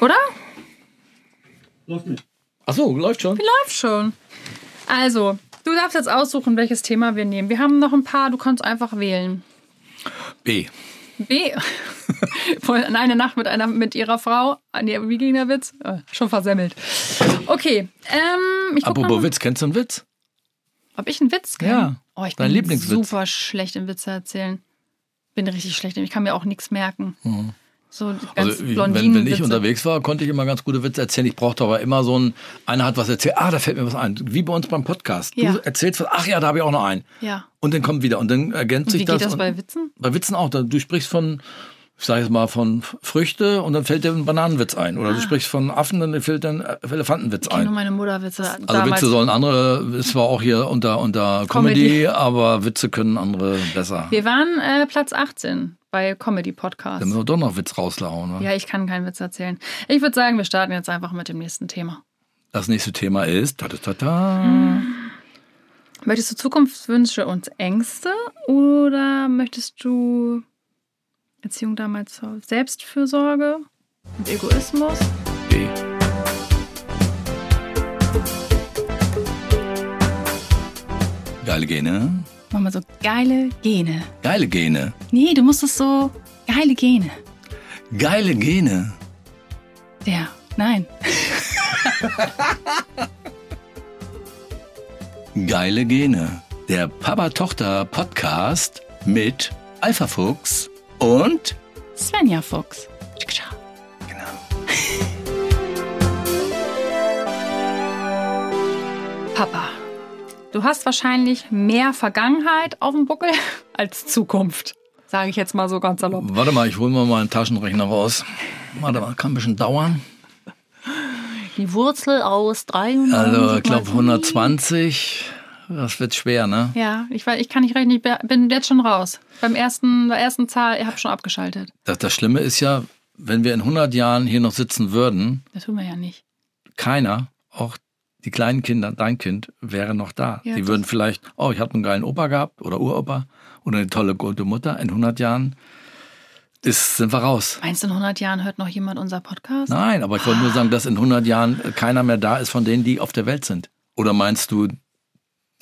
Oder? Läuft nicht. Achso, läuft schon. Läuft schon. Also, du darfst jetzt aussuchen, welches Thema wir nehmen. Wir haben noch ein paar, du kannst einfach wählen. B. B. Eine Nacht mit einer mit ihrer Frau. Ah, Nee, wie ging der Witz? Äh, schon versemmelt. Okay. Ähm, ich guck Apropos Witz, kennst du einen Witz? ob ich einen Witz kenne? Ja, Oh, ich dein bin Lieblingswitz. super schlecht im Witze erzählen. Bin richtig schlecht. im- Ich kann mir auch nichts merken. So ganz Also, wenn, wenn ich unterwegs war, konnte ich immer ganz gute Witze erzählen. Ich brauchte aber immer so ein, einer hat was erzählt, ah, da fällt mir was ein. Wie bei uns beim Podcast. Ja. Du erzählst was, ach ja, da habe ich auch noch einen. Ja. Und dann kommt wieder und dann ergänzt Und sich wie geht das bei Witzen? Bei Witzen auch. Du sprichst von, ich sage jetzt mal, von Früchte und dann fällt dir ein Bananenwitz ein. Oder du sprichst von Affen, dann fällt dir ein äh, Elefantenwitz Ich kenne nur ein. meine Mutterwitze. Also damals. Witze sollen andere, es war auch hier unter, unter Comedy, Comedy. aber Witze können andere besser. Wir waren äh, Platz 18 bei Comedy Podcasts. Da müssen wir doch noch Witz rauslauen. Ne? Ja, ich kann keinen Witz erzählen. Ich würde sagen, wir starten jetzt einfach mit dem nächsten Thema. Das nächste Thema ist, ta -ta -ta -ta. Möchtest du Zukunftswünsche und Ängste oder möchtest du Erziehung damals zur Selbstfürsorge und Egoismus? B. Geile Gene. Mach mal so geile Gene. Geile Gene. Nee, du musst es so geile Gene. Geile Gene. Der, nein. Geile Gene. Der Papa-Tochter-Podcast mit Alpha Fuchs und Svenja Fuchs. genau. Papa, du hast wahrscheinlich mehr Vergangenheit auf dem Buckel als Zukunft. Sage ich jetzt mal so ganz salopp. Warte mal, ich hole mal meinen Taschenrechner raus. Warte mal, kann ein bisschen dauern. Die Wurzel aus 300. Also, ich glaube 120. Das wird schwer, ne? Ja, ich, weiß, ich kann nicht rechnen, ich bin jetzt schon raus. Beim ersten, der ersten Zahl, ihr habt schon abgeschaltet. Das, das Schlimme ist ja, wenn wir in 100 Jahren hier noch sitzen würden, Das tun wir ja nicht. keiner, auch die kleinen Kinder, dein Kind, wäre noch da. Ja, die würden vielleicht, oh, ich habe einen geilen Opa gehabt oder Uropa oder eine tolle gute Mutter. In 100 Jahren ist, sind wir raus. Meinst du, in 100 Jahren hört noch jemand unser Podcast? Nein, aber ich wollte nur sagen, dass in 100 Jahren keiner mehr da ist von denen, die auf der Welt sind. Oder meinst du,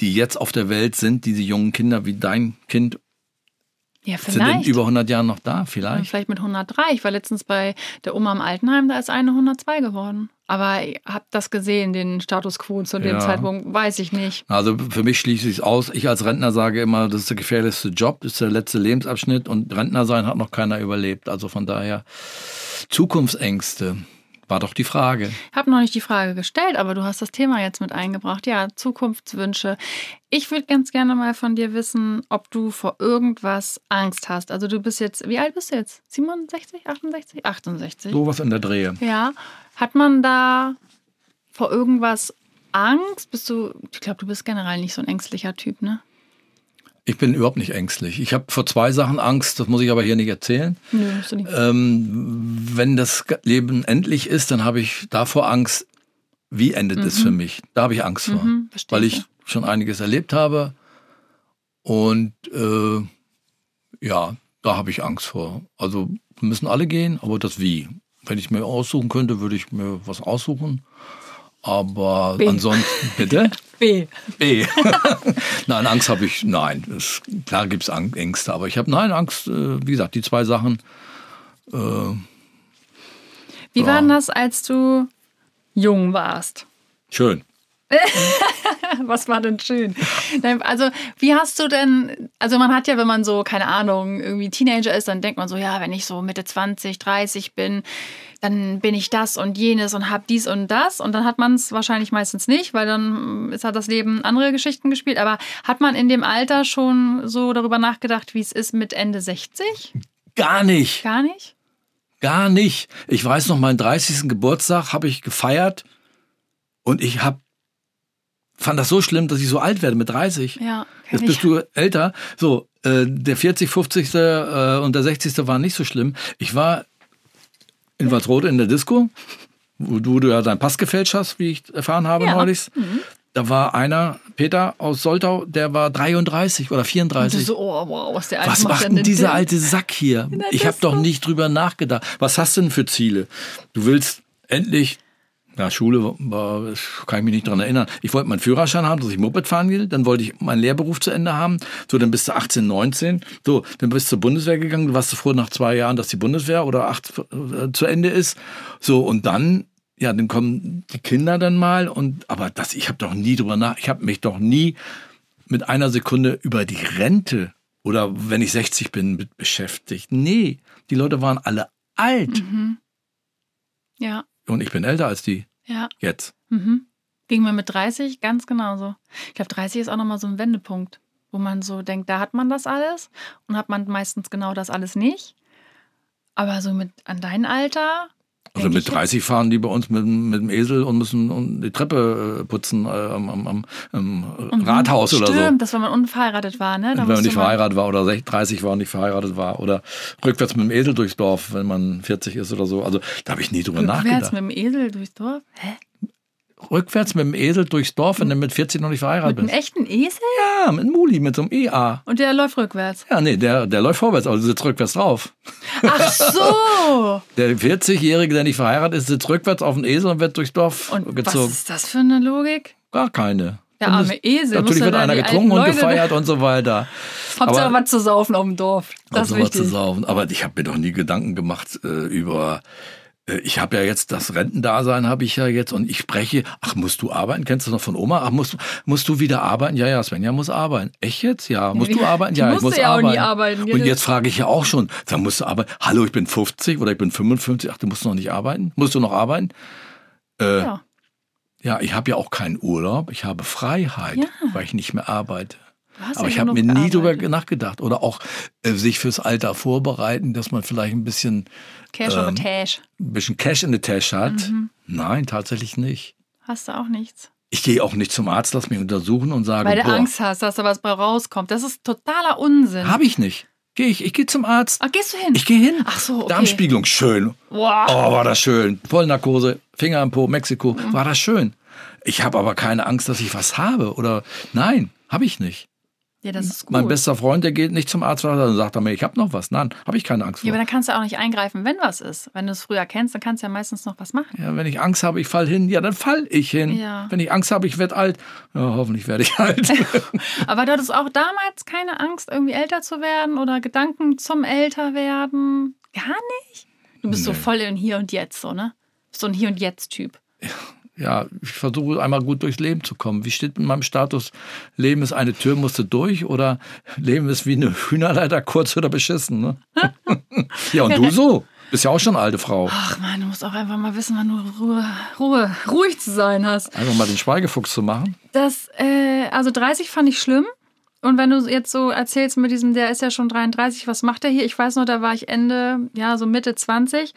die jetzt auf der Welt sind, diese jungen Kinder wie dein Kind, Ja, sind in vielleicht. über 100 Jahren noch da? Ja, Vielleicht? Vielleicht mit 103. Ich war letztens bei der Oma im Altenheim, da ist eine 102 geworden. Aber ich habe das gesehen, den Status quo zu dem Ja. Zeitpunkt, weiß ich nicht. Also für mich schließe ich es aus. Ich als Rentner sage immer, das ist der gefährlichste Job, das ist der letzte Lebensabschnitt und Rentner sein hat noch keiner überlebt. Also von daher Zukunftsängste war doch die Frage. Ich habe noch nicht die Frage gestellt, aber du hast das Thema jetzt mit eingebracht. Ja, Zukunftswünsche. Ich würde ganz gerne mal von dir wissen, ob du vor irgendwas Angst hast. Also du bist jetzt, wie alt bist du jetzt? 67, 68? 68. Sowas in der Drehe. Ja. Hat man da vor irgendwas Angst? Bist du, ich glaube, du bist generell nicht so ein ängstlicher Typ, ne? Ich bin überhaupt nicht ängstlich. Ich habe vor zwei Sachen Angst, das muss ich aber hier nicht erzählen. Du nicht. Ähm, wenn das Leben endlich ist, dann habe ich davor Angst, wie endet es für mich. Da habe ich Angst vor, Mhm, weil ich, schon einiges erlebt habe und äh, ja, da habe ich Angst vor. Also müssen alle gehen, aber das wie. Wenn ich mir aussuchen könnte, würde ich mir was aussuchen. Aber B. ansonsten, bitte? B. B. nein, Angst habe ich, nein. Es, klar gibt es Ängste, aber ich habe, nein, Angst, äh, wie gesagt, die zwei Sachen. Äh, Wie Ja. war denn das, als du jung warst? schön. Was war denn schön? Also, wie hast du denn, also man hat ja, wenn man so, keine Ahnung, irgendwie Teenager ist, dann denkt man so, ja, wenn ich so Mitte 20, 30 bin, dann bin ich das und jenes und hab dies und das. Und dann hat man es wahrscheinlich meistens nicht, weil dann ist hat das Leben andere Geschichten gespielt. Aber hat man in dem Alter schon so darüber nachgedacht, wie es ist mit Ende 60? Gar nicht, Gar nicht? gar nicht. Ich weiß noch, meinen 30. Geburtstag habe ich gefeiert und ich hab, fand das so schlimm, dass ich so alt werde mit 30. Ja. Jetzt bist ich. du älter. So, äh, der 40, 50. Äh, und der 60. war nicht so schlimm. Ich war in Walsrode in der Disco, wo du, du ja deinen Pass gefälscht hast, wie ich erfahren habe Ja. Mhm. neulich. Da war einer, Peter aus Soltau, der war 33 oder Und du 34. so, oh, wow, was der Alte Was macht denn dieser denn? alte Sack hier? Ich habe doch nicht drüber nachgedacht. Was hast du denn für Ziele? Du willst endlich, ja, Schule war, kann ich mich nicht dran erinnern. Ich wollte meinen Führerschein haben, dass ich Moped fahren will. Dann wollte ich meinen Lehrberuf zu Ende haben. So, dann bist du 18, 19. So, dann bist du zur Bundeswehr gegangen. Du warst froh nach zwei Jahren, dass die Bundeswehr oder acht äh, zu Ende ist. So, und dann, ja, dann kommen die Kinder dann mal. Und, aber das, ich habe doch nie drüber nach, ich habe mich doch nie mit einer Sekunde über die Rente oder wenn ich 60 bin, mit beschäftigt. Nee, die Leute waren alle alt. Mhm. Ja. Und ich bin älter als die. Ja. Jetzt. Mhm. Ging mir mit 30 ganz genauso. Ich glaube, 30 ist auch nochmal so ein Wendepunkt, wo man so denkt, da hat man das alles und hat man meistens genau das alles nicht. Aber so mit an dein Alter. Also mit 30 fahren die bei uns mit, mit dem Esel und müssen die Treppe äh, putzen äh, am, am, am Rathaus Stimmt, oder so. Stimmt, das war man unverheiratet war, ne? Da wenn man nicht verheiratet war oder 30 war und nicht verheiratet war oder rückwärts mit dem Esel durchs Dorf, wenn man 40 ist oder so. Also da habe ich nie drüber rückwärts nachgedacht. mit dem Esel durchs Dorf? Hä? Rückwärts mit dem Esel durchs Dorf, wenn du mit 40 noch nicht verheiratet Mit einem bist. echten Esel? Ja, mit einem Muli, mit so einem EA. Und der läuft rückwärts. Ja, nee, der, der läuft vorwärts, also sitzt rückwärts drauf. Ach so! Der 40-Jährige, der nicht verheiratet ist, sitzt rückwärts auf dem Esel und wird durchs Dorf Und was gezogen. ist das für eine Logik? Gar keine. Der arme Esel. Natürlich wird einer getrunken und gefeiert und so weiter. Hauptsache Aber- was zu saufen auf dem Dorf. Das ist sowas zu wichtig. saufen. Aber ich habe mir doch nie Gedanken gemacht äh, über. Äh, Ich habe ja jetzt das Rentendasein habe ich ja jetzt und ich spreche. Ach, musst du arbeiten? Kennst du das noch von Oma? Ach, musst du musst du wieder arbeiten? Ja, ja, Svenja muss arbeiten. Echt jetzt? Ja, musst du arbeiten? Ja, ich muss ja auch arbeiten. nie arbeiten. Und jetzt frage ich ja auch schon. Sag, musst du arbeiten? Hallo, ich bin 50 oder ich bin 55. Ach, du musst noch nicht arbeiten? Musst du noch arbeiten? Äh, Ja. ja, ich habe ja auch keinen Urlaub. Ich habe Freiheit, Ja. weil ich nicht mehr arbeite. Hast Aber ich habe mir nie drüber gearbeitet. nachgedacht. Oder auch äh, sich fürs Alter vorbereiten, dass man vielleicht ein bisschen, Cash ähm, Tash. ein bisschen Cash in der Tasche hat. Mhm. Nein, tatsächlich nicht. Hast du auch nichts. Ich gehe auch nicht zum Arzt, lass mich untersuchen und sage, Weil du boah, Angst hast, dass da was bei rauskommt. Das ist totaler Unsinn. habe ich nicht. Gehe ich, ich gehe zum Arzt. Ach, gehst du hin? Ich gehe hin. Ach so, okay. Darmspiegelung, schön. Wow. Oh, war das schön. Vollnarkose, Finger im Po, Mexiko, Mhm. war das schön. Ich habe aber keine Angst, dass ich was habe. Oder nein, habe ich nicht. Ja, das ist gut. Mein bester Freund, der geht nicht zum Arzt, dann sagt er mir, ich habe noch was. Nein, habe ich keine Angst vor. ja, aber dann kannst du auch nicht eingreifen, wenn was ist. Wenn du es früher kennst, dann kannst du ja meistens noch was machen. Ja, wenn ich Angst habe, ich fall hin, ja, dann fall ich hin. Ja. Wenn ich Angst habe, ich werde alt, ja, hoffentlich werde ich alt. Aber du hattest auch damals keine Angst, irgendwie älter zu werden oder Gedanken zum Älterwerden? Gar nicht? Du bist so Nee. voll in Hier und Jetzt, so, ne? So ein Hier und Jetzt-Typ. ja, ich versuche einmal gut durchs Leben zu kommen. Wie steht in meinem Status? Leben ist eine Tür, musst du durch oder Leben ist wie eine Hühnerleiter, kurz oder beschissen, ne? ja, und du so? Bist ja auch schon eine alte Frau. Ach man, du musst auch einfach mal wissen, wann du Ruhe, Ruhe, ruhig zu sein hast. Einfach mal den Schweigefuchs zu machen. Das, äh, also 30 fand ich schlimm. Und wenn du jetzt so erzählst mit diesem, der ist ja schon 33, was macht er hier? Ich weiß noch, da war ich Ende, ja, so Mitte 20.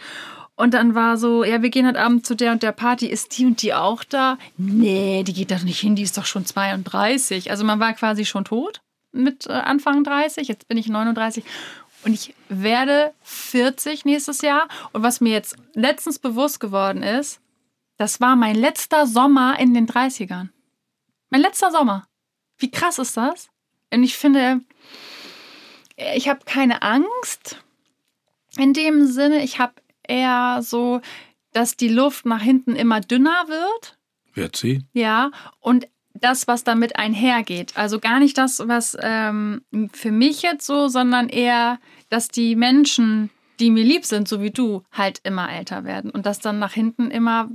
Und dann war so, ja, wir gehen heute Abend zu der und der Party. Ist die und die auch da? Nee, die geht doch nicht hin, die ist doch schon 32. Also man war quasi schon tot mit äh, Anfang 30. Jetzt bin ich 39. Und ich werde 40 nächstes Jahr. Und was mir jetzt letztens bewusst geworden ist, das war mein letzter Sommer in den 30ern. Mein letzter Sommer. Wie krass ist das? Und ich finde, ich habe keine Angst in dem Sinne. Ich habe eher so, dass die Luft nach hinten immer dünner wird. Wird sie? Ja, und das, was damit einhergeht. Also gar nicht das, was ähm, für mich jetzt so, sondern eher, dass die Menschen, die mir lieb sind, so wie du, halt immer älter werden und dass dann nach hinten immer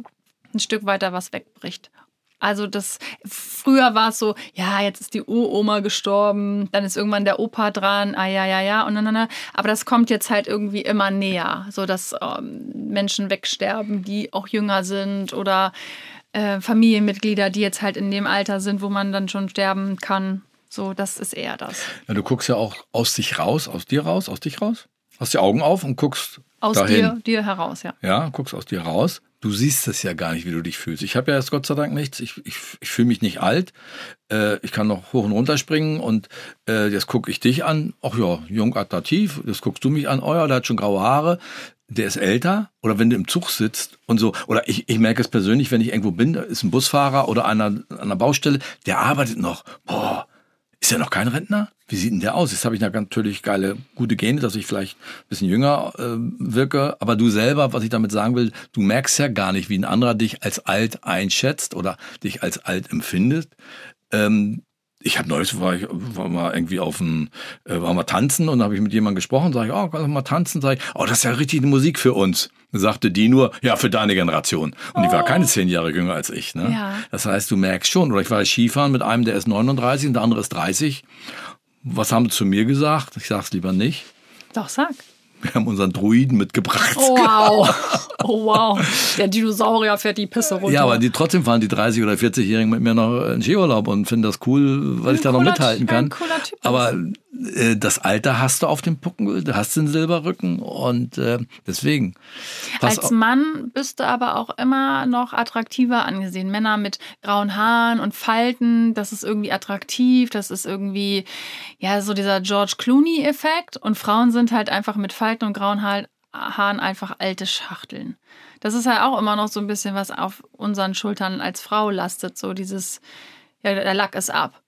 ein Stück weiter was wegbricht. Also das früher war es so, ja, jetzt ist die Uroma gestorben, dann ist irgendwann der Opa dran, ah ja, ja, ja, und dann, dann, dann. aber das kommt jetzt halt irgendwie immer näher, so dass ähm, Menschen wegsterben, die auch jünger sind oder äh, Familienmitglieder, die jetzt halt in dem Alter sind, wo man dann schon sterben kann. So, das ist eher das. Ja, du guckst ja auch aus dich raus, aus dir raus, aus dich raus. Hast die Augen auf und guckst Aus dahin. dir, dir heraus, ja. Ja, guckst aus dir raus. Du siehst es ja gar nicht, wie du dich fühlst. Ich habe ja jetzt Gott sei Dank nichts. Ich, ich, ich fühle mich nicht alt. Äh, ich kann noch hoch und runter springen und äh, jetzt gucke ich dich an. Ach ja, jung, attraktiv. Jetzt guckst du mich an. Oh ja, der hat schon graue Haare. Der ist älter. Oder wenn du im Zug sitzt und so. Oder ich, ich merke es persönlich, wenn ich irgendwo bin, ist ein Busfahrer oder einer an einer Baustelle, der arbeitet noch. Boah, ist er noch kein Rentner? wie sieht denn der aus? Jetzt habe ich natürlich geile, gute Gene, dass ich vielleicht ein bisschen jünger äh, wirke. Aber du selber, was ich damit sagen will, du merkst ja gar nicht, wie ein anderer dich als alt einschätzt oder dich als alt empfindet. Ähm, ich habe neulich war ich war mal irgendwie auf dem äh, war mal tanzen und habe ich mit jemandem gesprochen, sage ich, oh, kannst du mal tanzen, sage ich, oh, das ist ja richtig Musik für uns. Sagte die nur, ja, für deine Generation. Und die war oh. keine zehn Jahre jünger als ich. Ne? Ja. Das heißt, du merkst schon, oder ich war Skifahren mit einem, der ist 39 und der andere ist 30 was haben sie zu mir gesagt? Ich sag's lieber nicht. Doch, sag. Wir haben unseren Druiden mitgebracht. Oh, wow. Oh, wow. Der Dinosaurier fährt die Pisse runter. Ja, aber die, trotzdem fahren die 30- oder 40-Jährigen mit mir noch in Skiurlaub und finden das cool, weil ein ich da noch mithalten kann. Ein cooler Typ aber das Alter hast du auf dem Pucken, du hast den Silberrücken und äh, deswegen. Als Mann bist du aber auch immer noch attraktiver angesehen. Männer mit grauen Haaren und Falten, das ist irgendwie attraktiv, das ist irgendwie, ja, so dieser George Clooney-Effekt und Frauen sind halt einfach mit Falten und grauen Haaren einfach alte Schachteln. Das ist halt auch immer noch so ein bisschen, was auf unseren Schultern als Frau lastet, so dieses, ja, der Lack ist ab.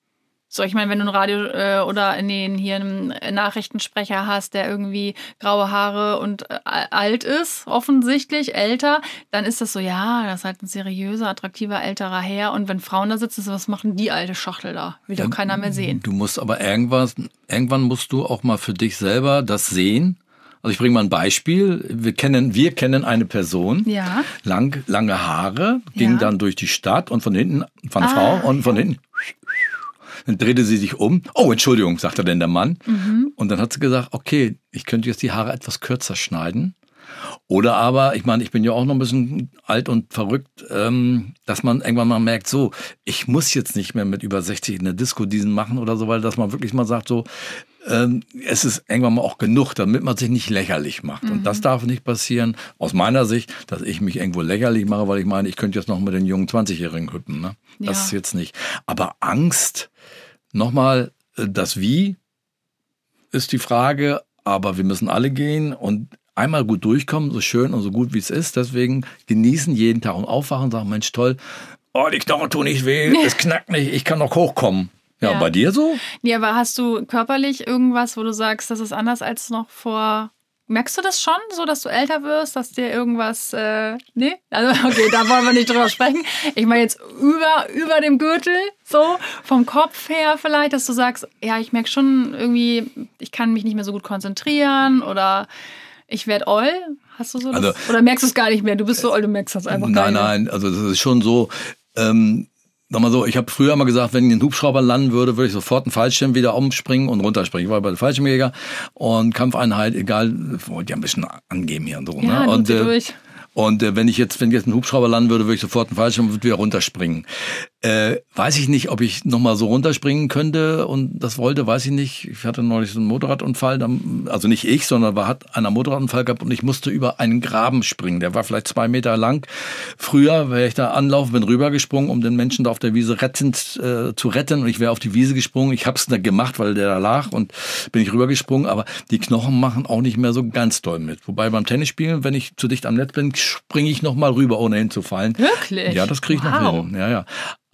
So, ich meine, wenn du ein Radio äh, oder in den hier einen Nachrichtensprecher hast, der irgendwie graue Haare und äh, alt ist, offensichtlich älter, dann ist das so, ja, das ist halt ein seriöser, attraktiver älterer Herr. Und wenn Frauen da sitzen, was machen die alte Schachtel da? Will doch keiner mehr sehen. Du musst aber irgendwas, irgendwann musst du auch mal für dich selber das sehen. Also ich bringe mal ein Beispiel. Wir kennen, wir kennen eine Person, ja. lang, lange Haare, ging ja. dann durch die Stadt und von hinten, von ah, Frau und von hinten dann drehte sie sich um. Oh, Entschuldigung, sagte denn der Mann. Mhm. Und dann hat sie gesagt, okay, ich könnte jetzt die Haare etwas kürzer schneiden. Oder aber, ich meine, ich bin ja auch noch ein bisschen alt und verrückt, ähm, dass man irgendwann mal merkt, so, ich muss jetzt nicht mehr mit über 60 in der Disco diesen machen oder so, weil dass man wirklich mal sagt, so, ähm, es ist irgendwann mal auch genug, damit man sich nicht lächerlich macht. Mhm. Und das mhm. darf nicht passieren, aus meiner Sicht, dass ich mich irgendwo lächerlich mache, weil ich meine, ich könnte jetzt noch mit den jungen 20-Jährigen hüppen. Ne? Das ja. ist jetzt nicht. Aber Angst, Nochmal, äh, das Wie ist die Frage, aber wir müssen alle gehen und einmal gut durchkommen, so schön und so gut wie es ist. Deswegen genießen jeden Tag und aufwachen und sagen, Mensch, toll, oh, die Knochen tun nicht weh, es knackt nicht, ich kann noch hochkommen. Ja, ja, bei dir so? Nee, aber hast du körperlich irgendwas, wo du sagst, das ist anders als noch vor Merkst du das schon, so dass du älter wirst, dass dir irgendwas, äh, nee? Also, okay, da wollen wir nicht drüber sprechen. Ich meine jetzt über, über dem Gürtel, so, vom Kopf her vielleicht, dass du sagst, ja, ich merke schon irgendwie, ich kann mich nicht mehr so gut konzentrieren oder ich werde oll. Hast du so das? Also, oder merkst du es gar nicht mehr? Du bist so oll, du merkst das einfach nein, gar nicht Nein, nein, also das ist schon so, ähm, Sag mal so, ich habe früher mal gesagt, wenn ich in den Hubschrauber landen würde, würde ich sofort einen Fallschirm wieder umspringen und runterspringen. Ich war bei der Fallschirmjäger und Kampfeinheit, egal, wollte ja ein bisschen angeben hier und so. Ja, ne? Und, äh, durch. Und äh, wenn ich jetzt, wenn jetzt ein Hubschrauber landen würde, würde ich sofort einen Fallschirm und wieder runterspringen. Äh, weiß ich nicht, ob ich nochmal so runterspringen könnte und das wollte, weiß ich nicht. Ich hatte neulich so einen Motorradunfall, also nicht ich, sondern war, hat einer Motorradunfall gehabt und ich musste über einen Graben springen. Der war vielleicht zwei Meter lang. Früher wäre ich da anlaufen, bin rübergesprungen, um den Menschen da auf der Wiese rettend äh, zu retten und ich wäre auf die Wiese gesprungen. Ich habe es da gemacht, weil der da lag und bin ich rübergesprungen, aber die Knochen machen auch nicht mehr so ganz doll mit. Wobei beim Tennisspielen, wenn ich zu dicht am Netz bin, springe ich nochmal rüber, ohne hinzufallen. Wirklich? Ja, das kriege ich wow. noch hin. Ja, ja.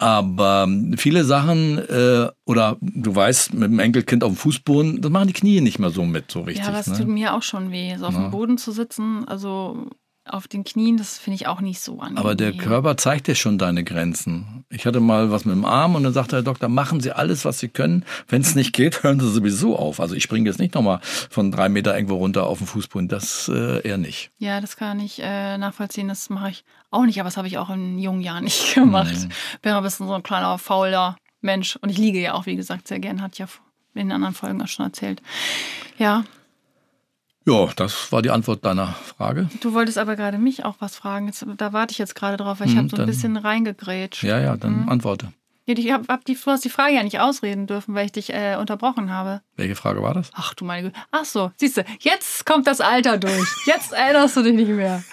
Aber viele Sachen, äh, oder du weißt, mit dem Enkelkind auf dem Fußboden, das machen die Knie nicht mehr so mit, so richtig. Ja, das ne? tut mir auch schon weh, so auf ja. dem Boden zu sitzen. Also auf den Knien, das finde ich auch nicht so angenehm. Aber der Körper zeigt dir schon deine Grenzen. Ich hatte mal was mit dem Arm und dann sagte der Doktor, machen Sie alles, was Sie können. Wenn es nicht geht, hören Sie sowieso auf. Also ich springe jetzt nicht nochmal von drei Meter irgendwo runter auf den Fußboden. Das äh, eher nicht. Ja, das kann ich äh, nachvollziehen. Das mache ich auch nicht, aber das habe ich auch in jungen Jahren nicht gemacht. Mhm. Bin ein bisschen so ein kleiner, fauler Mensch. Und ich liege ja auch, wie gesagt, sehr gern. Hat ja in den anderen Folgen auch schon erzählt. Ja, ja, das war die Antwort deiner Frage. Du wolltest aber gerade mich auch was fragen. Jetzt, da warte ich jetzt gerade drauf, weil ich hm, habe so ein bisschen reingegrätscht. Ja, ja, dann hm. antworte. Ich hab, hab die, du hast die Frage ja nicht ausreden dürfen, weil ich dich äh, unterbrochen habe. Welche Frage war das? Ach du meine Güte. Ach so, siehst du, jetzt kommt das Alter durch. Jetzt erinnerst du dich nicht mehr.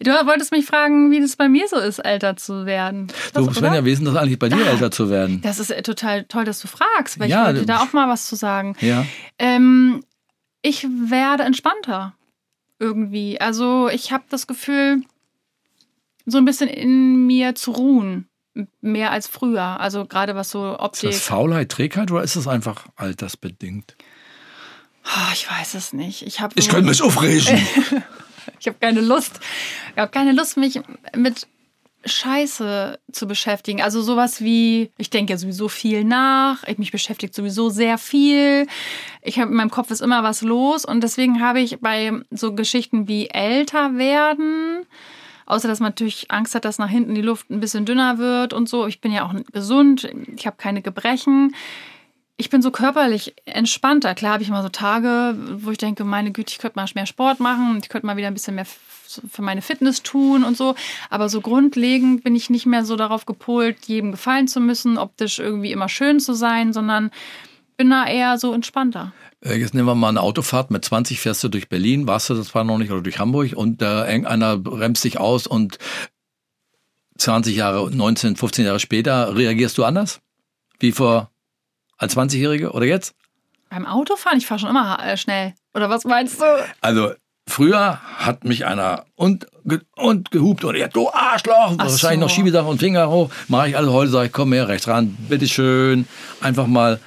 Du wolltest mich fragen, wie das bei mir so ist, älter zu werden. Das, du, Svenja, wie ist denn das eigentlich bei dir, ah, älter zu werden? Das ist äh, total toll, dass du fragst, weil ja, ich wollte da auch mal was zu sagen. Ja. Ähm, ich werde entspannter irgendwie. Also ich habe das Gefühl, so ein bisschen in mir zu ruhen mehr als früher. Also gerade was so Optik. Ist das Faulheit, Trägheit oder ist das einfach altersbedingt? Oh, ich weiß es nicht. Ich, ich könnte mich aufregen. ich habe keine Lust. Ich habe keine Lust, mich mit Scheiße zu beschäftigen. Also sowas wie, ich denke ja sowieso viel nach, ich mich beschäftigt sowieso sehr viel. Ich habe in meinem Kopf ist immer was los und deswegen habe ich bei so Geschichten wie älter werden, außer dass man natürlich Angst hat, dass nach hinten die Luft ein bisschen dünner wird und so. Ich bin ja auch gesund, ich habe keine Gebrechen. Ich bin so körperlich entspannter. Klar habe ich immer so Tage, wo ich denke, meine Güte, ich könnte mal mehr Sport machen, ich könnte mal wieder ein bisschen mehr für meine Fitness tun und so. Aber so grundlegend bin ich nicht mehr so darauf gepolt, jedem gefallen zu müssen, optisch irgendwie immer schön zu sein, sondern bin da eher so entspannter. Äh, jetzt nehmen wir mal eine Autofahrt mit 20 fährst du durch Berlin, warst du das war noch nicht, oder durch Hamburg und äh, irgendeiner bremst dich aus und 20 Jahre, 19, 15 Jahre später reagierst du anders? Wie vor als 20-Jährige oder jetzt? Beim Autofahren, ich fahre schon immer äh, schnell. Oder was meinst du? Also Früher hat mich einer und, und gehupt und ja, du Arschloch, Ach wahrscheinlich so. noch Schiebesache und Finger hoch. Mache ich alles heute, sage ich, komm her, rechts ran, bitteschön. Einfach mal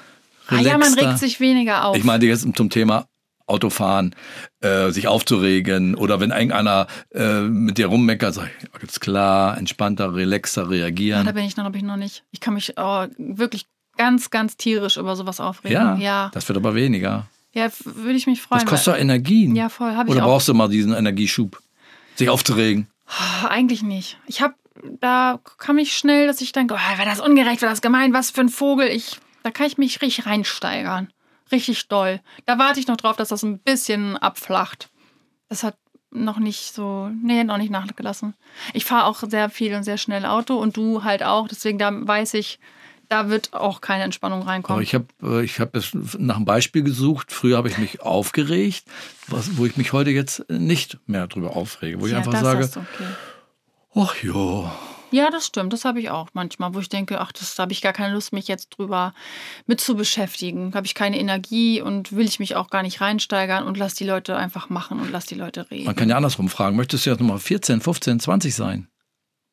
relaxter. Ah ja, man regt sich weniger auf. Ich meine jetzt zum Thema Autofahren, äh, sich aufzuregen oder wenn irgendeiner äh, mit dir rummeckert, sag ich, alles klar, entspannter, relaxter reagieren. Ja, da bin ich noch, ich noch nicht. Ich kann mich oh, wirklich ganz, ganz tierisch über sowas aufregen. Ja, ja. das wird aber weniger. Ja, würde ich mich freuen. Das kostet doch Energien. Ja, voll. Hab ich Oder auch. brauchst du mal diesen Energieschub, sich aufzuregen? Eigentlich nicht. Ich habe, da kam ich schnell, dass ich denke, oh, wäre das ungerecht, wäre das gemein, was für ein Vogel. Ich, da kann ich mich richtig reinsteigern. Richtig doll. Da warte ich noch drauf, dass das ein bisschen abflacht. Das hat noch nicht so, nee, noch nicht nachgelassen. Ich fahre auch sehr viel und sehr schnell Auto und du halt auch. Deswegen da weiß ich, da wird auch keine Entspannung reinkommen. Aber ich habe äh, ich hab nach einem Beispiel gesucht. Früher habe ich mich aufgeregt, was, wo ich mich heute jetzt nicht mehr drüber aufrege. Wo ja, ich einfach sage, okay. ach ja. Ja, das stimmt. Das habe ich auch manchmal, wo ich denke, ach, das habe ich gar keine Lust, mich jetzt drüber mit zu beschäftigen. Habe ich keine Energie und will ich mich auch gar nicht reinsteigern und lass die Leute einfach machen und lass die Leute reden. Man kann ja andersrum fragen, möchtest du jetzt nochmal 14, 15, 20 sein?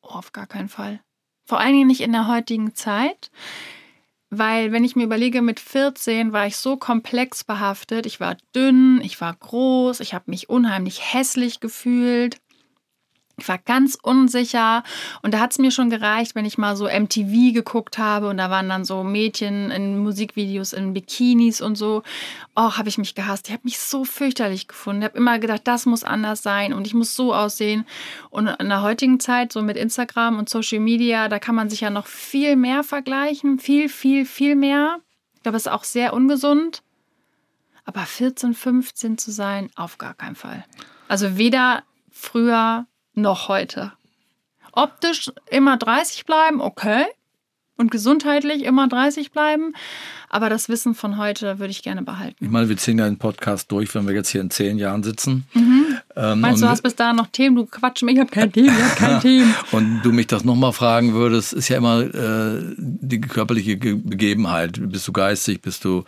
Oh, auf gar keinen Fall. Vor allen Dingen nicht in der heutigen Zeit. Weil, wenn ich mir überlege, mit 14 war ich so komplex behaftet. Ich war dünn, ich war groß, ich habe mich unheimlich hässlich gefühlt. Ich war ganz unsicher und da hat es mir schon gereicht, wenn ich mal so MTV geguckt habe und da waren dann so Mädchen in Musikvideos in Bikinis und so. Oh, habe ich mich gehasst. Ich habe mich so fürchterlich gefunden. Ich habe immer gedacht, das muss anders sein und ich muss so aussehen. Und in der heutigen Zeit, so mit Instagram und Social Media, da kann man sich ja noch viel mehr vergleichen. Viel, viel, viel mehr. Ich glaube, es ist auch sehr ungesund. Aber 14, 15 zu sein, auf gar keinen Fall. Also weder früher noch heute. Optisch immer 30 bleiben, okay. Und gesundheitlich immer 30 bleiben. Aber das Wissen von heute würde ich gerne behalten. Ich meine, wir ziehen ja den Podcast durch, wenn wir jetzt hier in zehn Jahren sitzen. Mhm. Ähm, Meinst du, du hast bis dahin noch Themen? Du quatsch mich, ich habe kein Thema, ich habe kein Thema. und du mich das nochmal fragen würdest, ist ja immer äh, die körperliche Begebenheit. Bist du geistig, bist du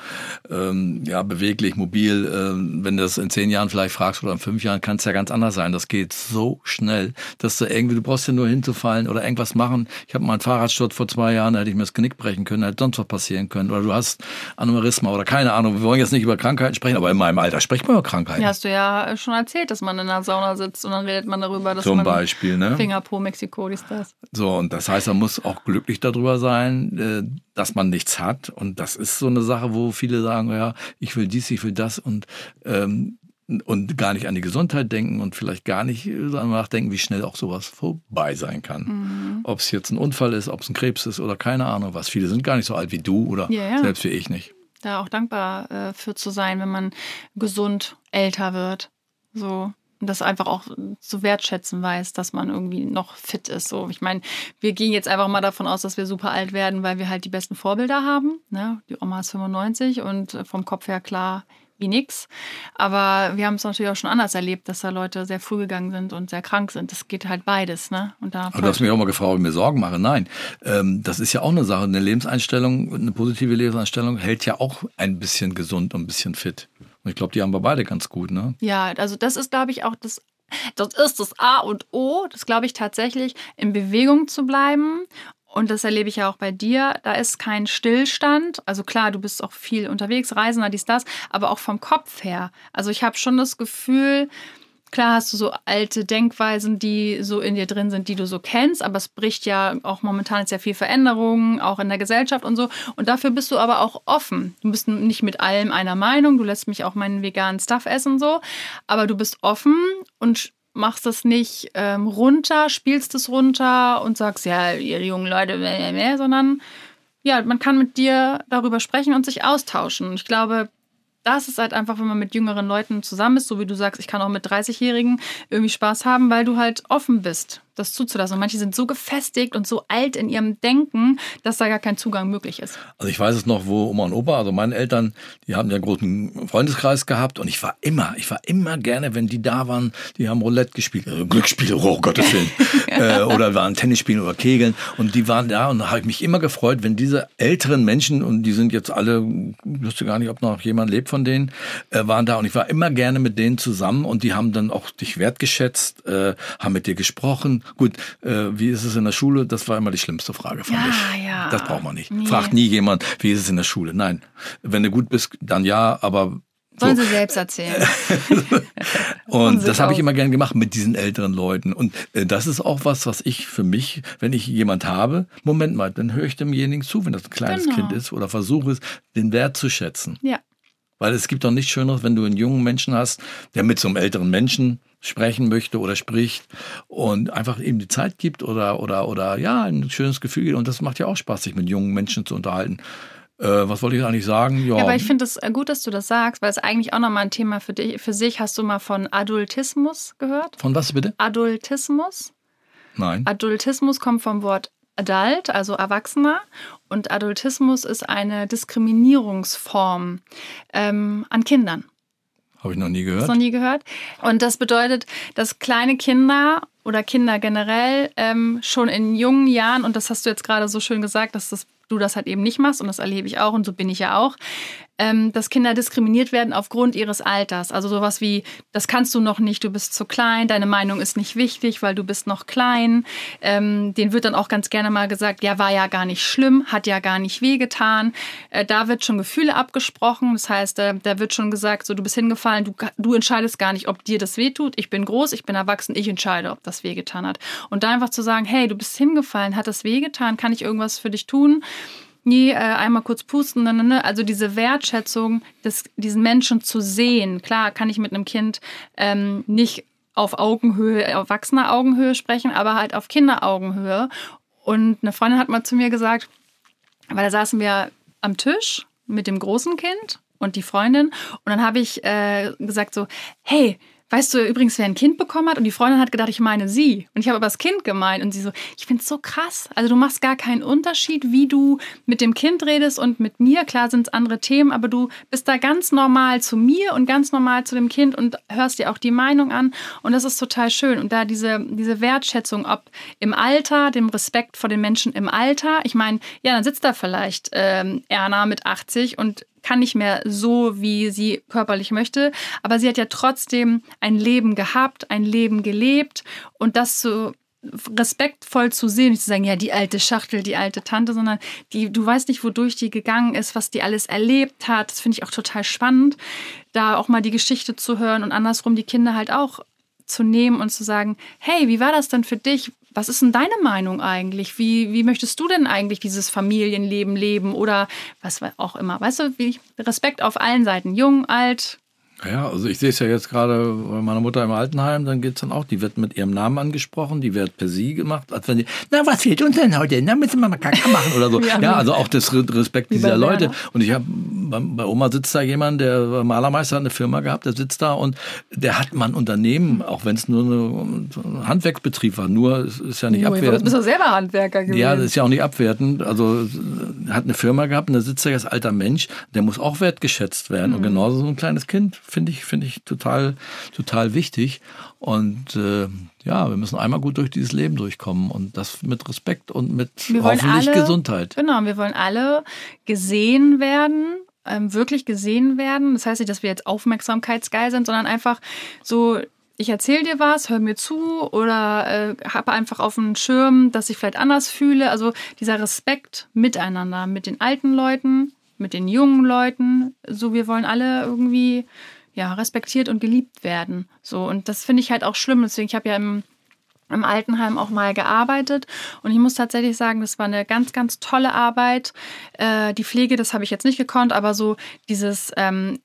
ähm, ja, beweglich, mobil? Äh, wenn du das in zehn Jahren vielleicht fragst oder in fünf Jahren, kann es ja ganz anders sein. Das geht so schnell, dass du irgendwie, du brauchst ja nur hinzufallen oder irgendwas machen. Ich habe mal einen Fahrradsturz vor zwei Jahren, da hätte ich mir das Genick brechen können, hätte sonst was passieren können. Oder du hast Aneurysma oder keine Ahnung. Wir wollen jetzt nicht über Krankheiten sprechen, aber in meinem Alter spricht man über Krankheiten. Ja, hast du ja schon erzählt, dass man in der Sauna sitzt und dann redet man darüber, dass Zum man Beispiel, ne? Finger pro Mexiko, ist das. So, und das heißt, man muss auch glücklich darüber sein, äh, dass man nichts hat. Und das ist so eine Sache, wo viele sagen, ja, ich will dies, ich will das und ähm, und gar nicht an die Gesundheit denken und vielleicht gar nicht nachdenken, wie schnell auch sowas vorbei sein kann. Mhm. Ob es jetzt ein Unfall ist, ob es ein Krebs ist oder keine Ahnung was. Viele sind gar nicht so alt wie du oder ja, ja. selbst wie ich nicht. Da auch dankbar äh, für zu sein, wenn man gesund älter wird. So das einfach auch zu wertschätzen weiß, dass man irgendwie noch fit ist. So, ich meine, wir gehen jetzt einfach mal davon aus, dass wir super alt werden, weil wir halt die besten Vorbilder haben. Ne? Die Oma ist 95 und vom Kopf her klar wie nix. Aber wir haben es natürlich auch schon anders erlebt, dass da Leute sehr früh gegangen sind und sehr krank sind. Das geht halt beides. Ne? Und da Aber du hast mich auch mal gefragt, ob ich mir Sorgen mache. Nein, ähm, das ist ja auch eine Sache. Eine Lebenseinstellung, eine positive Lebenseinstellung hält ja auch ein bisschen gesund und ein bisschen fit. Und ich glaube, die haben wir beide ganz gut, ne? Ja, also das ist, glaube ich, auch das das ist das A und O, das glaube ich tatsächlich, in Bewegung zu bleiben und das erlebe ich ja auch bei dir, da ist kein Stillstand. Also klar, du bist auch viel unterwegs, Reisender, dies, das, aber auch vom Kopf her. Also ich habe schon das Gefühl, klar hast du so alte Denkweisen, die so in dir drin sind, die du so kennst, aber es bricht ja auch momentan sehr viel Veränderungen, auch in der Gesellschaft und so. Und dafür bist du aber auch offen. Du bist nicht mit allem einer Meinung, du lässt mich auch meinen veganen Stuff essen so, aber du bist offen und machst das nicht ähm, runter, spielst es runter und sagst, ja, ihr jungen Leute, mehr, mehr, sondern ja, man kann mit dir darüber sprechen und sich austauschen. Ich glaube, das ist halt einfach, wenn man mit jüngeren Leuten zusammen ist, so wie du sagst, ich kann auch mit 30-Jährigen irgendwie Spaß haben, weil du halt offen bist das zuzulassen. Und manche sind so gefestigt und so alt in ihrem Denken, dass da gar kein Zugang möglich ist. Also ich weiß es noch, wo Oma und Opa, also meine Eltern, die haben ja einen großen Freundeskreis gehabt und ich war immer, ich war immer gerne, wenn die da waren, die haben Roulette gespielt, also Glücksspiele, oh Gottes Willen, äh, oder waren Tennis spielen oder Kegeln und die waren da und da habe ich mich immer gefreut, wenn diese älteren Menschen und die sind jetzt alle, ich wüsste gar nicht, ob noch jemand lebt von denen, äh, waren da und ich war immer gerne mit denen zusammen und die haben dann auch dich wertgeschätzt, äh, haben mit dir gesprochen Gut, äh, wie ist es in der Schule? Das war immer die schlimmste Frage, fand ja, ich. Ja. Das braucht man nicht. Nee. Fragt nie jemand, wie ist es in der Schule? Nein. Wenn du gut bist, dann ja, aber Sollen so. sie selbst erzählen. und das habe ich immer gern gemacht mit diesen älteren Leuten. Und äh, das ist auch was, was ich für mich, wenn ich jemand habe, Moment mal, dann höre ich demjenigen zu, wenn das ein kleines genau. Kind ist oder versuche es, den Wert zu schätzen. Ja. Weil es gibt doch nichts Schöneres, wenn du einen jungen Menschen hast, der mit so einem älteren Menschen sprechen möchte oder spricht und einfach ihm die Zeit gibt oder, oder, oder ja, ein schönes Gefühl gibt. Und das macht ja auch Spaß, sich mit jungen Menschen zu unterhalten. Äh, was wollte ich eigentlich sagen? Ja, ja aber ich finde es gut, dass du das sagst, weil es eigentlich auch nochmal ein Thema für dich, für sich. Hast du mal von Adultismus gehört? Von was bitte? Adultismus. Nein. Adultismus kommt vom Wort Adult, also Erwachsener. Und Adultismus ist eine Diskriminierungsform ähm, an Kindern. Habe ich noch nie gehört. Hast noch nie gehört. Und das bedeutet, dass kleine Kinder oder Kinder generell ähm, schon in jungen Jahren, und das hast du jetzt gerade so schön gesagt, dass das, du das halt eben nicht machst, und das erlebe ich auch, und so bin ich ja auch, ähm, dass Kinder diskriminiert werden aufgrund ihres Alters. Also sowas wie, das kannst du noch nicht, du bist zu klein, deine Meinung ist nicht wichtig, weil du bist noch klein. Ähm, den wird dann auch ganz gerne mal gesagt, ja, war ja gar nicht schlimm, hat ja gar nicht wehgetan. Äh, da wird schon Gefühle abgesprochen. Das heißt, äh, da wird schon gesagt, so du bist hingefallen, du, du entscheidest gar nicht, ob dir das wehtut. Ich bin groß, ich bin erwachsen, ich entscheide, ob das wehgetan hat. Und da einfach zu sagen, hey, du bist hingefallen, hat das wehgetan, kann ich irgendwas für dich tun? Nie äh, einmal kurz pusten. Ne, ne, ne. Also diese Wertschätzung, des, diesen Menschen zu sehen. Klar, kann ich mit einem Kind ähm, nicht auf Augenhöhe, erwachsener Augenhöhe sprechen, aber halt auf Kinderaugenhöhe. Und eine Freundin hat mal zu mir gesagt, weil da saßen wir am Tisch mit dem großen Kind und die Freundin. Und dann habe ich äh, gesagt so, hey, weißt du übrigens, wer ein Kind bekommen hat? Und die Freundin hat gedacht, ich meine sie. Und ich habe aber das Kind gemeint. Und sie so, ich finde es so krass. Also du machst gar keinen Unterschied, wie du mit dem Kind redest und mit mir. Klar sind es andere Themen, aber du bist da ganz normal zu mir und ganz normal zu dem Kind und hörst dir auch die Meinung an. Und das ist total schön. Und da diese, diese Wertschätzung, ob im Alter, dem Respekt vor den Menschen im Alter. Ich meine, ja, dann sitzt da vielleicht ähm, Erna mit 80 und kann nicht mehr so, wie sie körperlich möchte, aber sie hat ja trotzdem ein Leben gehabt, ein Leben gelebt und das so respektvoll zu sehen, nicht zu sagen, ja, die alte Schachtel, die alte Tante, sondern die, du weißt nicht, wodurch die gegangen ist, was die alles erlebt hat. Das finde ich auch total spannend, da auch mal die Geschichte zu hören und andersrum die Kinder halt auch zu nehmen und zu sagen, hey, wie war das denn für dich? Was ist denn deine Meinung eigentlich? Wie, wie möchtest du denn eigentlich dieses Familienleben leben oder was auch immer? Weißt du, wie Respekt auf allen Seiten, jung, alt, ja, also ich sehe es ja jetzt gerade bei meiner Mutter im Altenheim, dann geht es dann auch, die wird mit ihrem Namen angesprochen, die wird per Sie gemacht, als wenn die, na, was fehlt uns denn heute? Na, müssen wir mal Kacke machen oder so. ja, ja, also auch das Respekt dieser Leute. Und ich habe, bei Oma sitzt da jemand, der Malermeister hat eine Firma gehabt, der sitzt da und der hat mal ein Unternehmen, auch wenn es nur ein Handwerksbetrieb war, nur, ist ja nicht oh, abwertend. Du bist doch selber Handwerker gewesen. Ja, das ist ja auch nicht abwertend. Also hat eine Firma gehabt und da sitzt da jetzt alter Mensch, der muss auch wertgeschätzt werden. Mhm. Und genauso so ein kleines Kind finde ich, finde ich total, total wichtig. Und äh, ja, wir müssen einmal gut durch dieses Leben durchkommen und das mit Respekt und mit hoffentlich alle, Gesundheit. Genau, wir wollen alle gesehen werden, ähm, wirklich gesehen werden. Das heißt nicht, dass wir jetzt aufmerksamkeitsgeil sind, sondern einfach so ich erzähle dir was, hör mir zu oder äh, habe einfach auf dem Schirm, dass ich vielleicht anders fühle. Also dieser Respekt miteinander, mit den alten Leuten, mit den jungen Leuten. So, wir wollen alle irgendwie ja, respektiert und geliebt werden. So, und das finde ich halt auch schlimm. Deswegen, ich habe ja im im Altenheim auch mal gearbeitet und ich muss tatsächlich sagen, das war eine ganz, ganz tolle Arbeit. Äh, die Pflege, das habe ich jetzt nicht gekonnt, aber so dieses ähm,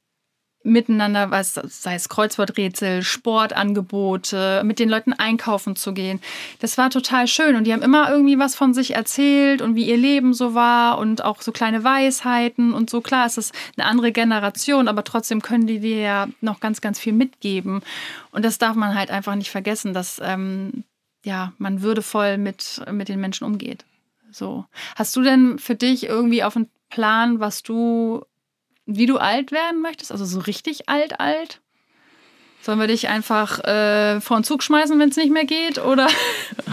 miteinander, was sei es Kreuzworträtsel, Sportangebote, mit den Leuten einkaufen zu gehen. Das war total schön und die haben immer irgendwie was von sich erzählt und wie ihr Leben so war und auch so kleine Weisheiten und so. Klar, es ist eine andere Generation, aber trotzdem können die dir ja noch ganz, ganz viel mitgeben. Und das darf man halt einfach nicht vergessen, dass ähm, ja, man würdevoll mit, mit den Menschen umgeht. So. Hast du denn für dich irgendwie auf einen Plan, was du wie du alt werden möchtest? Also so richtig alt, alt? Sollen wir dich einfach äh, vor den Zug schmeißen, wenn es nicht mehr geht? Oder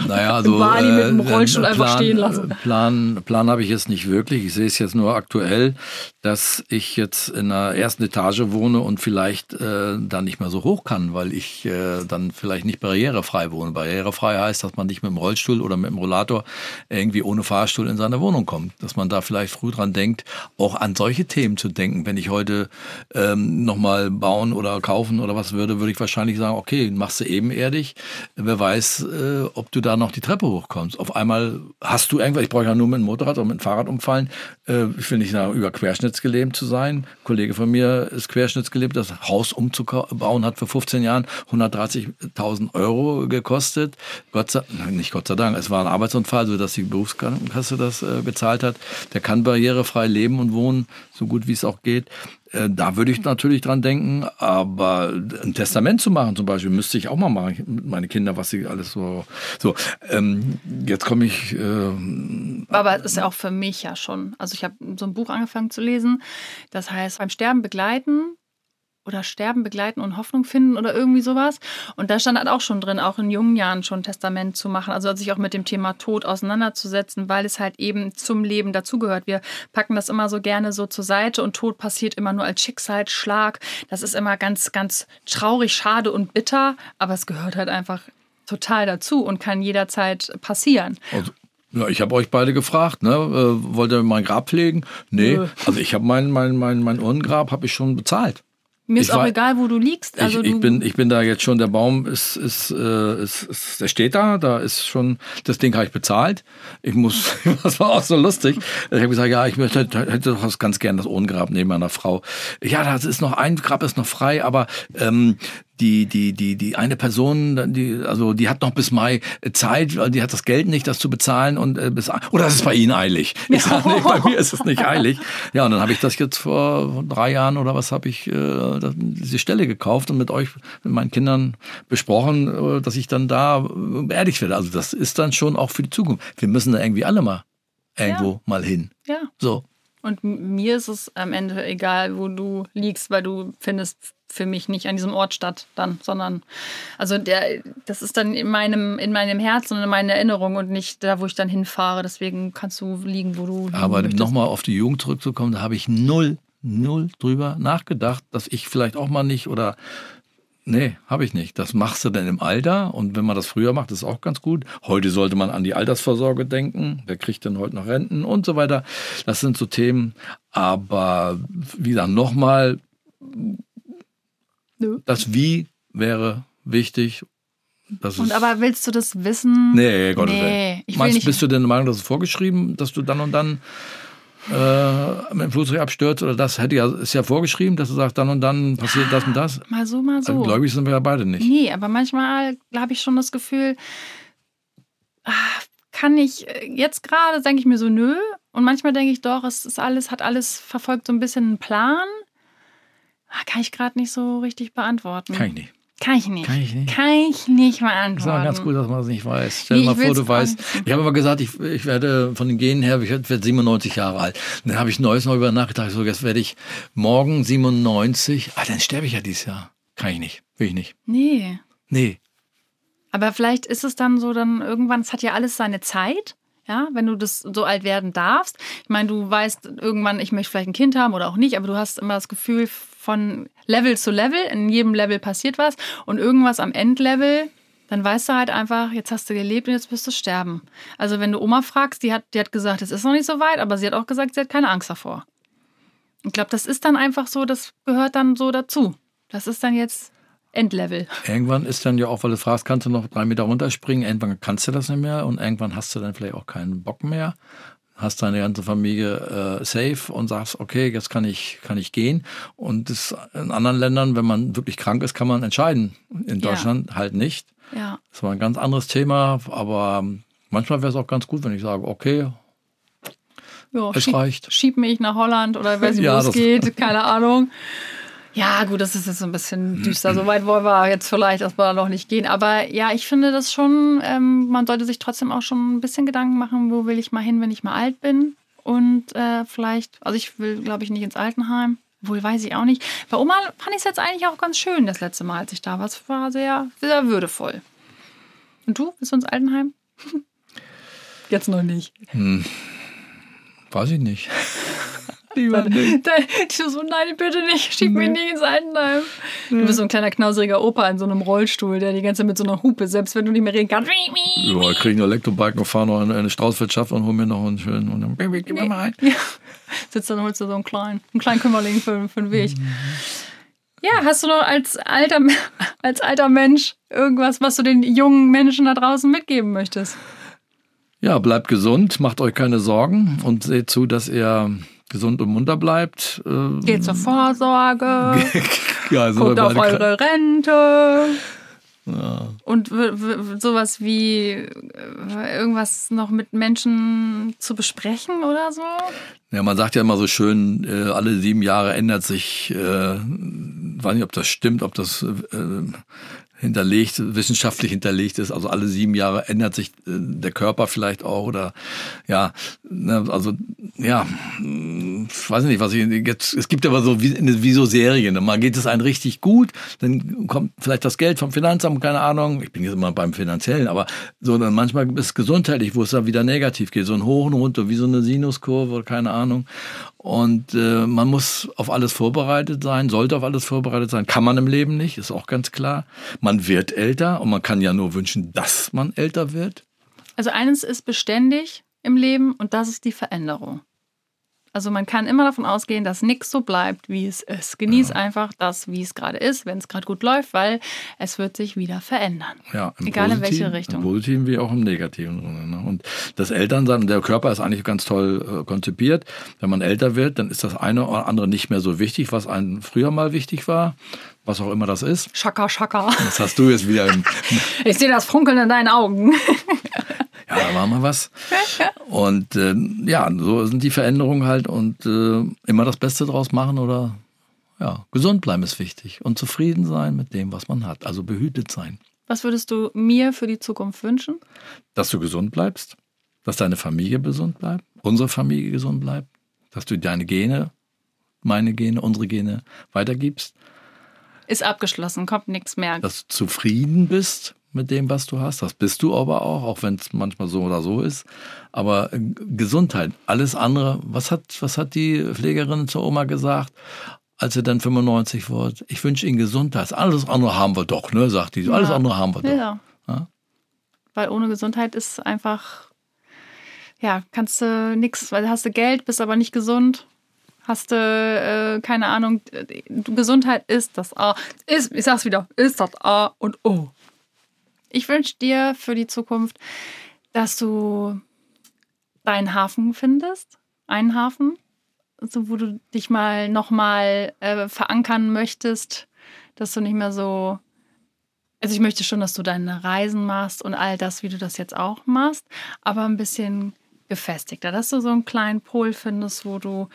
naja, also, Bali mit dem äh, Rollstuhl Plan, einfach stehen lassen? Plan, Plan habe ich jetzt nicht wirklich. Ich sehe es jetzt nur aktuell, dass ich jetzt in einer ersten Etage wohne und vielleicht äh, dann nicht mehr so hoch kann, weil ich äh, dann vielleicht nicht barrierefrei wohne. Barrierefrei heißt, dass man nicht mit dem Rollstuhl oder mit dem Rollator irgendwie ohne Fahrstuhl in seine Wohnung kommt. Dass man da vielleicht früh dran denkt, auch an solche Themen zu denken. Wenn ich heute ähm, nochmal bauen oder kaufen oder was würde, würde ich wahrscheinlich sagen, okay, machst du ebenerdig. Wer weiß, äh, ob du da noch die Treppe hochkommst. Auf einmal hast du irgendwas, ich brauche ja nur mit dem Motorrad oder mit dem Fahrrad umfallen. Äh, ich will nicht sagen, über querschnittsgelähmt zu sein. Ein Kollege von mir ist querschnittsgelähmt. Das Haus umzubauen hat vor 15 Jahren 130.000 Euro gekostet. Gott sei, nicht Gott sei Dank, es war ein Arbeitsunfall, sodass die Berufskrankenkasse das äh, bezahlt hat. Der kann barrierefrei leben und wohnen, so gut wie es auch geht. Äh, da würde ich natürlich dran denken, aber ein Testament zu machen zum Beispiel, müsste ich auch mal machen, meine Kinder, was sie alles so. So, ähm, jetzt komme ich. Äh, aber es ist ja auch für mich ja schon. Also ich habe so ein Buch angefangen zu lesen, das heißt beim Sterben begleiten oder Sterben begleiten und Hoffnung finden oder irgendwie sowas. Und da stand halt auch schon drin, auch in jungen Jahren schon Testament zu machen, also sich auch mit dem Thema Tod auseinanderzusetzen, weil es halt eben zum Leben dazugehört. Wir packen das immer so gerne so zur Seite und Tod passiert immer nur als Schicksalsschlag. Das ist immer ganz, ganz traurig, schade und bitter, aber es gehört halt einfach total dazu und kann jederzeit passieren. Also ja, ich habe euch beide gefragt, ne? Äh, wollt ihr mein Grab pflegen? Nee, Nö. also ich habe mein, mein, mein, mein Urnengrab habe ich schon bezahlt. Mir ist ich auch war, egal, wo du liegst. Also ich, ich, bin, ich bin da jetzt schon, der Baum ist, ist, äh, ist, ist, der steht da, da ist schon, das Ding habe ich bezahlt. Ich muss, das war auch so lustig. Ich habe gesagt, ja, ich möchte, hätte doch ganz gern das Ohngrab neben meiner Frau. Ja, das ist noch ein Grab ist noch frei, aber ähm, die, die, die, die eine Person, die, also die hat noch bis Mai Zeit, die hat das Geld nicht, das zu bezahlen und äh, bis oder ist es bei Ihnen eilig? Ich sage, nee, bei mir ist es nicht eilig. Ja, und dann habe ich das jetzt vor drei Jahren oder was habe ich äh, diese Stelle gekauft und mit euch, mit meinen Kindern besprochen, äh, dass ich dann da beerdigt werde. Also das ist dann schon auch für die Zukunft. Wir müssen da irgendwie alle mal irgendwo ja. mal hin. Ja. So. Und mir ist es am Ende egal, wo du liegst, weil du findest für mich nicht an diesem Ort statt dann, sondern also der, das ist dann in meinem, in meinem Herzen und in meiner Erinnerung und nicht da, wo ich dann hinfahre. Deswegen kannst du liegen, wo du. Aber nochmal auf die Jugend zurückzukommen, da habe ich null, null drüber nachgedacht, dass ich vielleicht auch mal nicht oder Nee, habe ich nicht. Das machst du denn im Alter und wenn man das früher macht, ist auch ganz gut. Heute sollte man an die Altersvorsorge denken. Wer kriegt denn heute noch Renten und so weiter. Das sind so Themen. Aber wie gesagt, nochmal, das Wie wäre wichtig. und aber willst du das wissen? Nee, Gottes nee, Willen. Meinst, bist du denn der Meinung, dass es vorgeschrieben, dass du dann und dann äh, mit dem Flugzeug abstürzt oder das hätte ja, ist ja vorgeschrieben, dass du sagst, dann und dann passiert das und das. Mal so, mal so. Also, gläubig sind wir ja beide nicht. Nee, aber manchmal habe ich schon das Gefühl, ach, kann ich, äh, jetzt gerade denke ich mir so, nö. Und manchmal denke ich doch, es ist alles, hat alles verfolgt so ein bisschen einen Plan. Ah, kann ich gerade nicht so richtig beantworten. Kann ich nicht. Kann ich nicht. Kann ich nicht. Kann ich nicht beantworten. Das ist aber ganz gut, dass man das nicht weiß. Stell dir nee, mal vor, du weißt. Ich habe immer gesagt, ich, ich werde von den Genen her, ich werde 97 Jahre alt. Und dann habe ich neues noch über nachgedacht, so jetzt werde ich morgen 97. Ah, dann sterbe ich ja dieses Jahr. Kann ich nicht. Will ich nicht. Nee. Nee. Aber vielleicht ist es dann so, dann irgendwann, es hat ja alles seine Zeit. Ja, wenn du das so alt werden darfst. Ich meine, du weißt irgendwann, ich möchte vielleicht ein Kind haben oder auch nicht, aber du hast immer das Gefühl, von Level zu Level. In jedem Level passiert was und irgendwas am Endlevel dann weißt du halt einfach, jetzt hast du gelebt und jetzt wirst du sterben. Also wenn du Oma fragst, die hat, die hat gesagt, es ist noch nicht so weit, aber sie hat auch gesagt, sie hat keine Angst davor. Ich glaube, das ist dann einfach so, das gehört dann so dazu. Das ist dann jetzt Endlevel. Irgendwann ist dann ja auch, weil du fragst, kannst du noch drei Meter runterspringen, irgendwann kannst du das nicht mehr und irgendwann hast du dann vielleicht auch keinen Bock mehr, hast deine ganze Familie äh, safe und sagst, okay, jetzt kann ich, kann ich gehen. Und das, in anderen Ländern, wenn man wirklich krank ist, kann man entscheiden. In Deutschland ja. halt nicht. Ja. Das war ein ganz anderes Thema, aber manchmal wäre es auch ganz gut, wenn ich sage, okay, ja, es schieb, reicht. Schieb mich nach Holland oder weiß nicht, ja, wo es geht, keine Ahnung. Ja, gut, das ist jetzt so ein bisschen düster. So weit wollen wir jetzt vielleicht erstmal noch nicht gehen. Aber ja, ich finde das schon, ähm, man sollte sich trotzdem auch schon ein bisschen Gedanken machen, wo will ich mal hin, wenn ich mal alt bin. Und äh, vielleicht, also ich will, glaube ich, nicht ins Altenheim. Wohl weiß ich auch nicht. Bei Oma fand ich es jetzt eigentlich auch ganz schön, das letzte Mal, als ich da war. Es war sehr, sehr würdevoll. Und du? Bist du ins Altenheim? Jetzt noch nicht. Hm. Weiß ich nicht. Lieber nicht. so, nein, bitte nicht, schieb mich nicht ins Altenheim. Du bist so ein kleiner knauseriger Opa in so einem Rollstuhl, der die ganze Zeit mit so einer Hupe, selbst wenn du nicht mehr reden kannst. Ja, ich kriege einen Elektrobike und fahre noch in eine Straußwirtschaft und hole mir noch einen schönen. Und dann, Baby, gib mir mal ein. Ja. Sitzt dann holst du so einen kleinen, einen kleinen Kümmerling für, für den Weg. Ja, hast du noch als alter, als alter Mensch irgendwas, was du den jungen Menschen da draußen mitgeben möchtest? Ja, bleibt gesund, macht euch keine Sorgen und seht zu, dass ihr gesund und munter bleibt. Geht zur Vorsorge. ja, guckt auf eure Rente. Ja. Und sowas wie äh, irgendwas noch mit Menschen zu besprechen oder so? Ja, man sagt ja immer so schön, äh, alle sieben Jahre ändert sich, äh, weiß nicht, ob das stimmt, ob das äh, hinterlegt, wissenschaftlich hinterlegt ist. Also alle sieben Jahre ändert sich äh, der Körper vielleicht auch oder ja, ne, also ja, ich weiß nicht, was ich jetzt, es gibt aber so wie, wie so Serien, mal geht es einem richtig gut, dann kommt vielleicht das Geld vom Finanzamt, keine Ahnung, ich bin jetzt immer beim Finanziellen, aber so dann manchmal ist es gesundheitlich, wo es dann wieder negativ geht, so ein Hoch und runter, wie so eine Sinuskurve keine Ahnung. Und äh, man muss auf alles vorbereitet sein, sollte auf alles vorbereitet sein. Kann man im Leben nicht, ist auch ganz klar. Man wird älter und man kann ja nur wünschen, dass man älter wird. Also eines ist beständig im Leben und das ist die Veränderung. Also man kann immer davon ausgehen, dass nichts so bleibt, wie es ist. Genieß ja. einfach das, wie es gerade ist, wenn es gerade gut läuft, weil es wird sich wieder verändern. Ja, Egal in welche Richtung. Im Positiven wie auch im Negativen. Ne? Und das Elternsein, der Körper ist eigentlich ganz toll äh, konzipiert. Wenn man älter wird, dann ist das eine oder andere nicht mehr so wichtig, was einem früher mal wichtig war was auch immer das ist. Schaka, schaka. Das hast du jetzt wieder im. ich sehe das Funkeln in deinen Augen. ja, da war mal was. Und äh, ja, so sind die Veränderungen halt und äh, immer das Beste draus machen oder ja, gesund bleiben ist wichtig und zufrieden sein mit dem, was man hat. Also behütet sein. Was würdest du mir für die Zukunft wünschen? Dass du gesund bleibst, dass deine Familie gesund bleibt, unsere Familie gesund bleibt, dass du deine Gene, meine Gene, unsere Gene weitergibst. Ist abgeschlossen, kommt nichts mehr. Dass du zufrieden bist mit dem, was du hast. Das bist du aber auch, auch wenn es manchmal so oder so ist. Aber äh, Gesundheit, alles andere. Was hat, was hat die Pflegerin zur Oma gesagt? als er dann 95 wurde. Ich wünsche Ihnen Gesundheit. Alles andere haben wir doch, ne, sagt die. Alles ja. andere haben wir doch. Ja. ja. Weil ohne Gesundheit ist einfach, ja, kannst du nichts, weil hast du Geld, bist aber nicht gesund. Hast du, äh, keine Ahnung, Gesundheit ist das A. Ist, ich sag's wieder, ist das A und O. Ich wünsche dir für die Zukunft, dass du deinen Hafen findest, einen Hafen, so, wo du dich mal nochmal äh, verankern möchtest, dass du nicht mehr so. Also ich möchte schon, dass du deine Reisen machst und all das, wie du das jetzt auch machst, aber ein bisschen gefestigter, dass du so einen kleinen Pol findest, wo du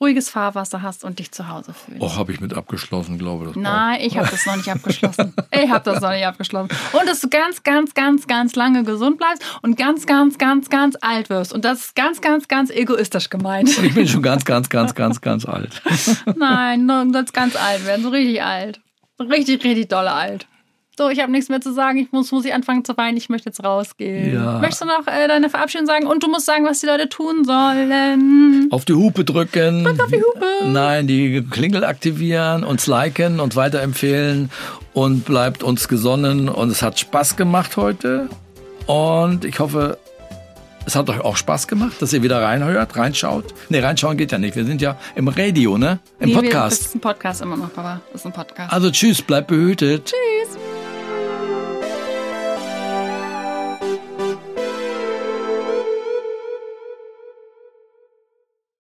ruhiges Fahrwasser hast und dich zu Hause fühlst. Oh, habe ich mit abgeschlossen, glaube ich. Nein, ich habe das noch nicht abgeschlossen. Ich habe das noch nicht abgeschlossen. Und dass du ganz, ganz, ganz, ganz lange gesund bleibst und ganz, ganz, ganz, ganz alt wirst. Und das ist ganz, ganz, ganz egoistisch gemeint. Ich bin schon ganz, ganz, ganz, ganz, ganz alt. Nein, du sollst ganz alt werden, so richtig alt. Richtig, richtig dolle alt. So, ich habe nichts mehr zu sagen, ich muss, muss ich anfangen zu weinen, ich möchte jetzt rausgehen. Ja. Möchtest du noch äh, deine Verabschiedung sagen? Und du musst sagen, was die Leute tun sollen. Auf die Hupe drücken. Drück auf die Hupe. Nein, die Klingel aktivieren, uns liken und weiterempfehlen und bleibt uns gesonnen. Und es hat Spaß gemacht heute. Und ich hoffe, es hat euch auch Spaß gemacht, dass ihr wieder reinhört, reinschaut. Nee, reinschauen geht ja nicht. Wir sind ja im Radio, ne? Im Nee, wir- Podcast. Das ist ein Podcast immer noch, Papa. Das ist ein Podcast. Also tschüss, bleibt behütet. Tschüss.